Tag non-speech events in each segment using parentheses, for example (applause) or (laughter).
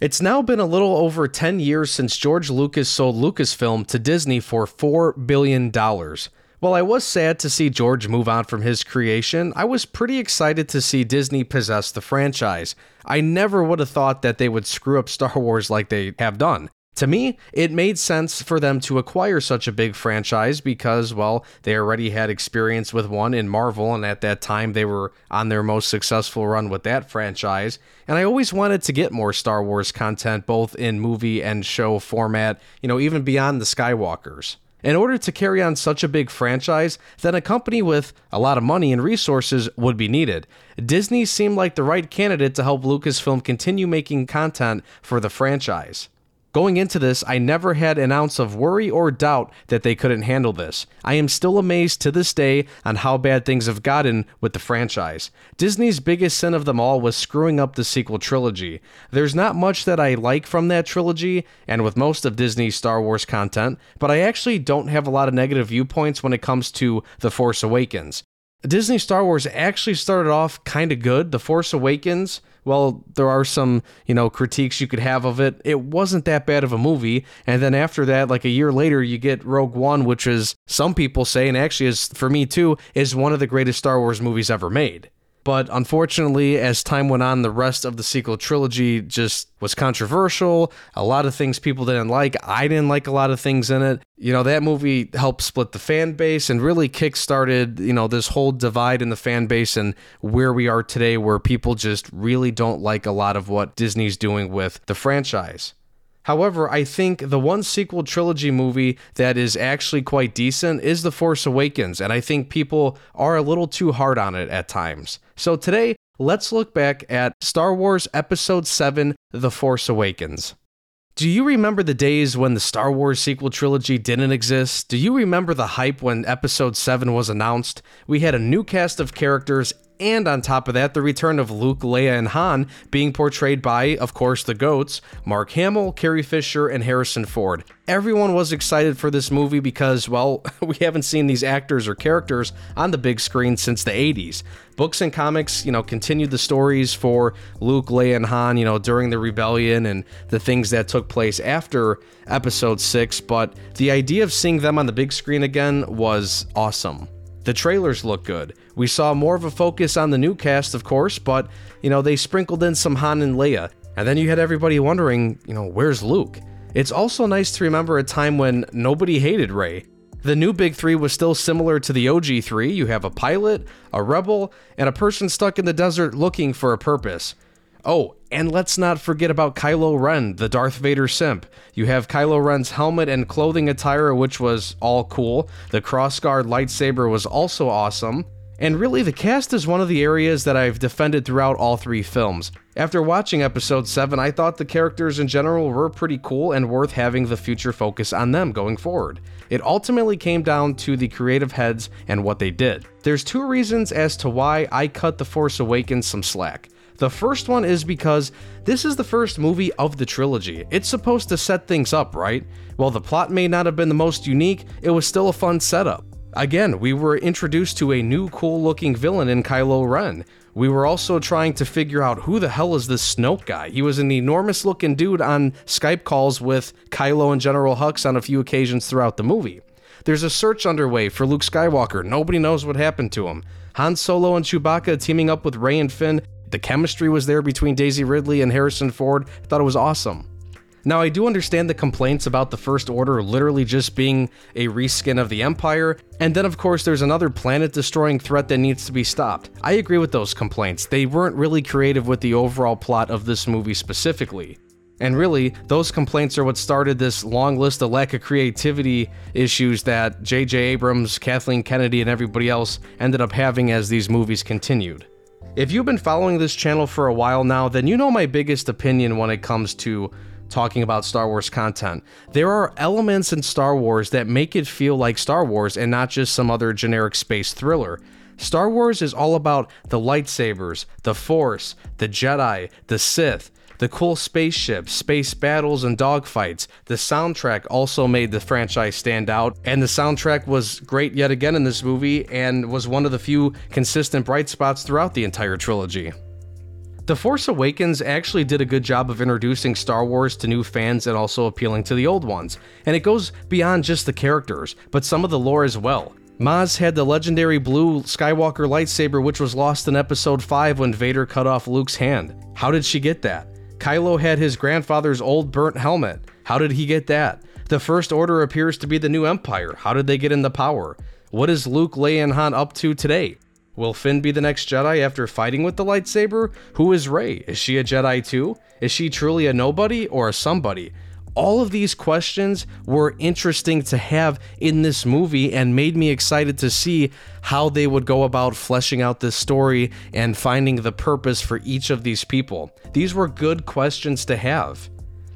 It's now been a little over 10 years since George Lucas sold Lucasfilm to Disney for $4 billion. While I was sad to see George move on from his creation, I was pretty excited to see Disney possess the franchise. I never would have thought that they would screw up Star Wars like they have done. To me, it made sense for them to acquire such a big franchise because, well, they already had experience with one in Marvel, and at that time they were on their most successful run with that franchise. And I always wanted to get more Star Wars content, both in movie and show format, you know, even beyond the Skywalkers. In order to carry on such a big franchise, then a company with a lot of money and resources would be needed. Disney seemed like the right candidate to help Lucasfilm continue making content for the franchise. Going into this, I never had an ounce of worry or doubt that they couldn't handle this. I am still amazed to this day on how bad things have gotten with the franchise. Disney's biggest sin of them all was screwing up the sequel trilogy. There's not much that I like from that trilogy, and with most of Disney's Star Wars content, but I actually don't have a lot of negative viewpoints when it comes to The Force Awakens. Disney Star Wars actually started off kind of good. The Force Awakens, well, there are some, you know, critiques you could have of it. It wasn't that bad of a movie. And then after that, like a year later, you get Rogue One, which is some people say, and actually is for me too, is one of the greatest Star Wars movies ever made. But unfortunately, as time went on, the rest of the sequel trilogy just was controversial. A lot of things people didn't like. I didn't like a lot of things in it. You know, that movie helped split the fan base and really kick-started, you know, this whole divide in the fan base and where we are today, where people just really don't like a lot of what Disney's doing with the franchise. However, I think the one sequel trilogy movie that is actually quite decent is The Force Awakens, and I think people are a little too hard on it at times. So today, let's look back at Star Wars Episode 7 The Force Awakens. Do you remember the days when the Star Wars sequel trilogy didn't exist? Do you remember the hype when Episode 7 was announced? We had a new cast of characters and on top of that, the return of Luke, Leia, and Han being portrayed by, of course, the GOATs Mark Hamill, Carrie Fisher, and Harrison Ford. Everyone was excited for this movie because, well, (laughs) we haven't seen these actors or characters on the big screen since the 80s. Books and comics, you know, continued the stories for Luke, Leia, and Han, you know, during the rebellion and the things that took place after episode 6, but the idea of seeing them on the big screen again was awesome. The trailers look good. We saw more of a focus on the new cast, of course, but, you know, they sprinkled in some Han and Leia. And then you had everybody wondering, you know, where's Luke? It's also nice to remember a time when nobody hated Rey. The new Big Three was still similar to the OG three. You have a pilot, a rebel, and a person stuck in the desert looking for a purpose. Oh, and let's not forget about Kylo Ren, the Darth Vader simp. You have Kylo Ren's helmet and clothing attire, which was all cool. The crossguard lightsaber was also awesome. And really, the cast is one of the areas that I've defended throughout all three films. After watching episode 7, I thought the characters in general were pretty cool and worth having the future focus on them going forward. It ultimately came down to the creative heads and what they did. There's two reasons as to why I cut The Force Awakens some slack. The first one is because this is the first movie of the trilogy. It's supposed to set things up, right? While the plot may not have been the most unique, it was still a fun setup. Again, we were introduced to a new cool looking villain in Kylo Ren. We were also trying to figure out who the hell is this Snoke guy. He was an enormous looking dude on Skype calls with Kylo and General Hux on a few occasions throughout the movie. There's a search underway for Luke Skywalker. Nobody knows what happened to him. Han Solo and Chewbacca teaming up with Rey and Finn the chemistry was there between Daisy Ridley and Harrison Ford. I thought it was awesome. Now, I do understand the complaints about the First Order literally just being a reskin of the Empire, and then, of course, there's another planet destroying threat that needs to be stopped. I agree with those complaints. They weren't really creative with the overall plot of this movie specifically. And really, those complaints are what started this long list of lack of creativity issues that J.J. Abrams, Kathleen Kennedy, and everybody else ended up having as these movies continued. If you've been following this channel for a while now, then you know my biggest opinion when it comes to talking about Star Wars content. There are elements in Star Wars that make it feel like Star Wars and not just some other generic space thriller. Star Wars is all about the lightsabers, the Force, the Jedi, the Sith, the cool spaceships, space battles, and dogfights. The soundtrack also made the franchise stand out, and the soundtrack was great yet again in this movie and was one of the few consistent bright spots throughout the entire trilogy. The Force Awakens actually did a good job of introducing Star Wars to new fans and also appealing to the old ones. And it goes beyond just the characters, but some of the lore as well. Maz had the legendary blue Skywalker lightsaber, which was lost in Episode 5 when Vader cut off Luke's hand. How did she get that? Kylo had his grandfather's old burnt helmet. How did he get that? The First Order appears to be the new Empire. How did they get in the power? What is Luke, Leia, and Han up to today? Will Finn be the next Jedi after fighting with the lightsaber? Who is Rey? Is she a Jedi too? Is she truly a nobody or a somebody? All of these questions were interesting to have in this movie and made me excited to see how they would go about fleshing out this story and finding the purpose for each of these people. These were good questions to have.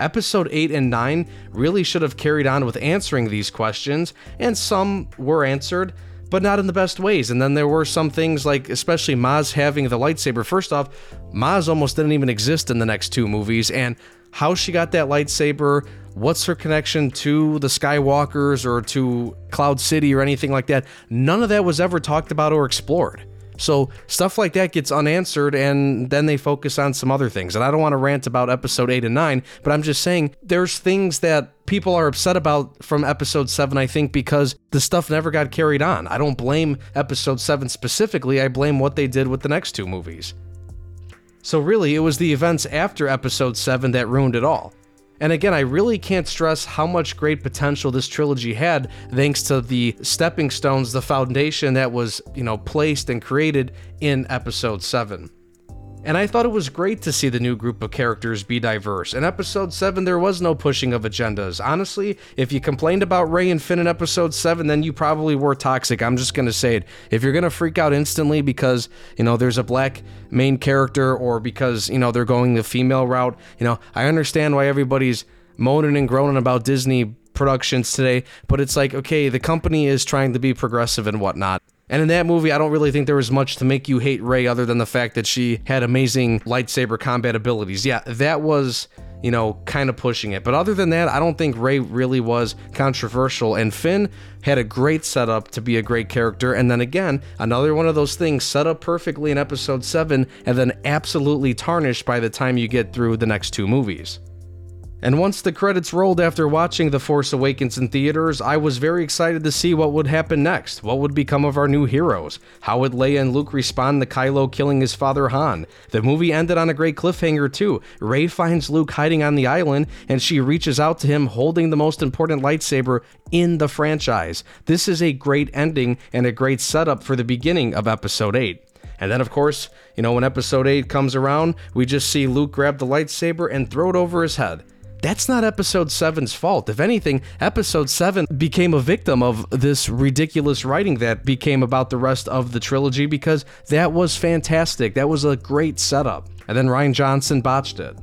Episode 8 and 9 really should have carried on with answering these questions, and some were answered, but not in the best ways. And then there were some things like, especially Maz having the lightsaber. First off, Maz almost didn't even exist in the next two movies, and how she got that lightsaber, what's her connection to the Skywalkers or to Cloud City or anything like that, none of that was ever talked about or explored. So stuff like that gets unanswered, and then they focus on some other things. And I don't want to rant about episode 8 and 9, but I'm just saying there's things that people are upset about from episode 7, I think, because the stuff never got carried on. I don't blame episode 7 specifically, I blame what they did with the next two movies. So, really, it was the events after episode 7 that ruined it all. And again, I really can't stress how much great potential this trilogy had thanks to the stepping stones, the foundation that was, you know, placed and created in episode 7. And I thought it was great to see the new group of characters be diverse. In episode 7, there was no pushing of agendas. Honestly, if you complained about Rey and Finn in episode 7, then you probably were toxic. I'm just going to say it. If you're going to freak out instantly because, you know, there's a black main character or because, you know, they're going the female route, you know, I understand why everybody's moaning and groaning about Disney productions today, but it's like, okay, the company is trying to be progressive and whatnot. And in that movie, I don't really think there was much to make you hate Rey other than the fact that she had amazing lightsaber combat abilities. Yeah, that was, you know, kind of pushing it. But other than that, I don't think Rey really was controversial. And Finn had a great setup to be a great character. And then again, another one of those things set up perfectly in episode 7 and then absolutely tarnished by the time you get through the next two movies. And once the credits rolled after watching The Force Awakens in theaters, I was very excited to see what would happen next. What would become of our new heroes? How would Leia and Luke respond to Kylo killing his father Han? The movie ended on a great cliffhanger, too. Rey finds Luke hiding on the island, and she reaches out to him holding the most important lightsaber in the franchise. This is a great ending and a great setup for the beginning of Episode 8. And then, of course, you know, when episode 8 comes around, we just see Luke grab the lightsaber and throw it over his head that's not episode 7's fault. If anything, episode 7 became a victim of this ridiculous writing that became about the rest of the trilogy because that was fantastic. That was a great setup. And then Rian Johnson botched it.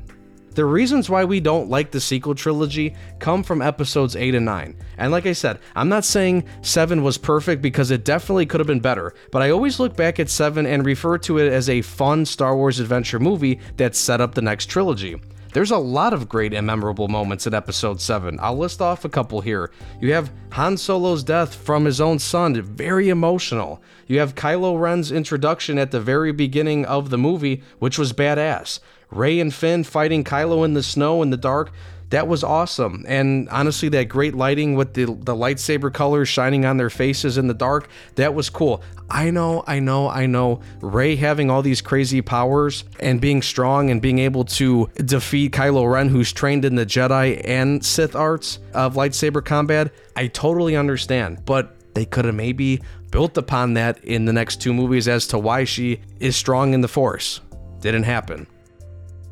The reasons why we don't like the sequel trilogy come from episodes 8 and 9. And like I said, I'm not saying 7 was perfect because it definitely could have been better, but I always look back at 7 and refer to it as a fun Star Wars adventure movie that set up the next trilogy. There's a lot of great and memorable moments in episode 7. I'll list off a couple here. You have Han Solo's death from his own son, very emotional. You have Kylo Ren's introduction at the very beginning of the movie, which was badass. Rey and Finn fighting Kylo in the snow in the dark, that was awesome. And honestly, that great lighting with the, the lightsaber colors shining on their faces in the dark, that was cool. I know, I know, I know. Rey having all these crazy powers and being strong and being able to defeat Kylo Ren, who's trained in the Jedi and Sith arts of lightsaber combat, I totally understand. But they could have maybe built upon that in the next two movies as to why she is strong in the Force. Didn't happen.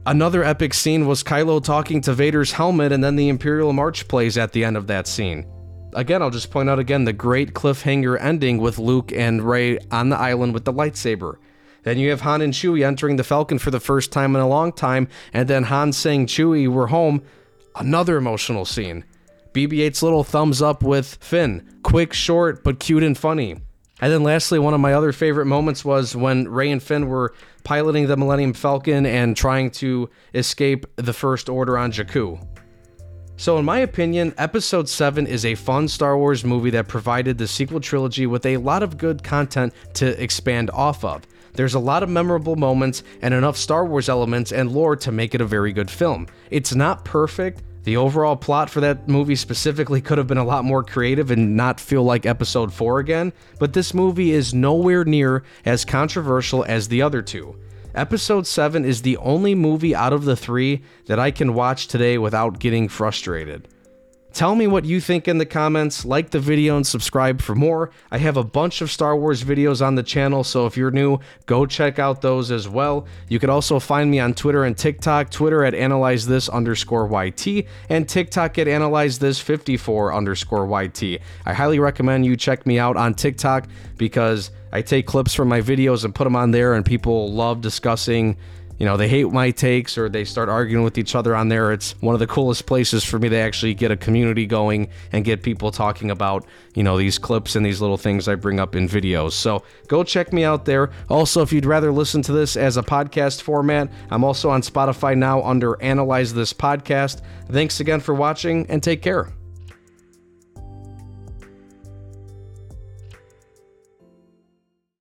Another epic scene was Kylo talking to Vader's helmet, and then the Imperial March plays at the end of that scene. Again, I'll just point out again the great cliffhanger ending with Luke and Rey on the island with the lightsaber. Then you have Han and Chewie entering the Falcon for the first time in a long time, and then Han saying, Chewie, we're home. Another emotional scene. BB 8's little thumbs up with Finn. Quick, short, but cute and funny. And then lastly, one of my other favorite moments was when Rey and Finn were piloting the Millennium Falcon and trying to escape the First Order on Jakku. So, in my opinion, Episode 7 is a fun Star Wars movie that provided the sequel trilogy with a lot of good content to expand off of. There's a lot of memorable moments and enough Star Wars elements and lore to make it a very good film. It's not perfect. The overall plot for that movie specifically could have been a lot more creative and not feel like episode 4 again, but this movie is nowhere near as controversial as the other two. Episode 7 is the only movie out of the three that I can watch today without getting frustrated. Tell me what you think in the comments, like the video, and subscribe for more. I have a bunch of Star Wars videos on the channel, so if you're new, go check out those as well. You can also find me on Twitter and TikTok, Twitter at analyze this underscore YT, and TikTok at analyze this 54 underscore YT. I highly recommend you check me out on TikTok because I take clips from my videos and put them on there, and people love discussing you know, they hate my takes or they start arguing with each other on there. It's one of the coolest places for me to actually get a community going and get people talking about, you know, these clips and these little things I bring up in videos. So go check me out there. Also, if you'd rather listen to this as a podcast format, I'm also on Spotify now under Analyze This Podcast. Thanks again for watching and take care.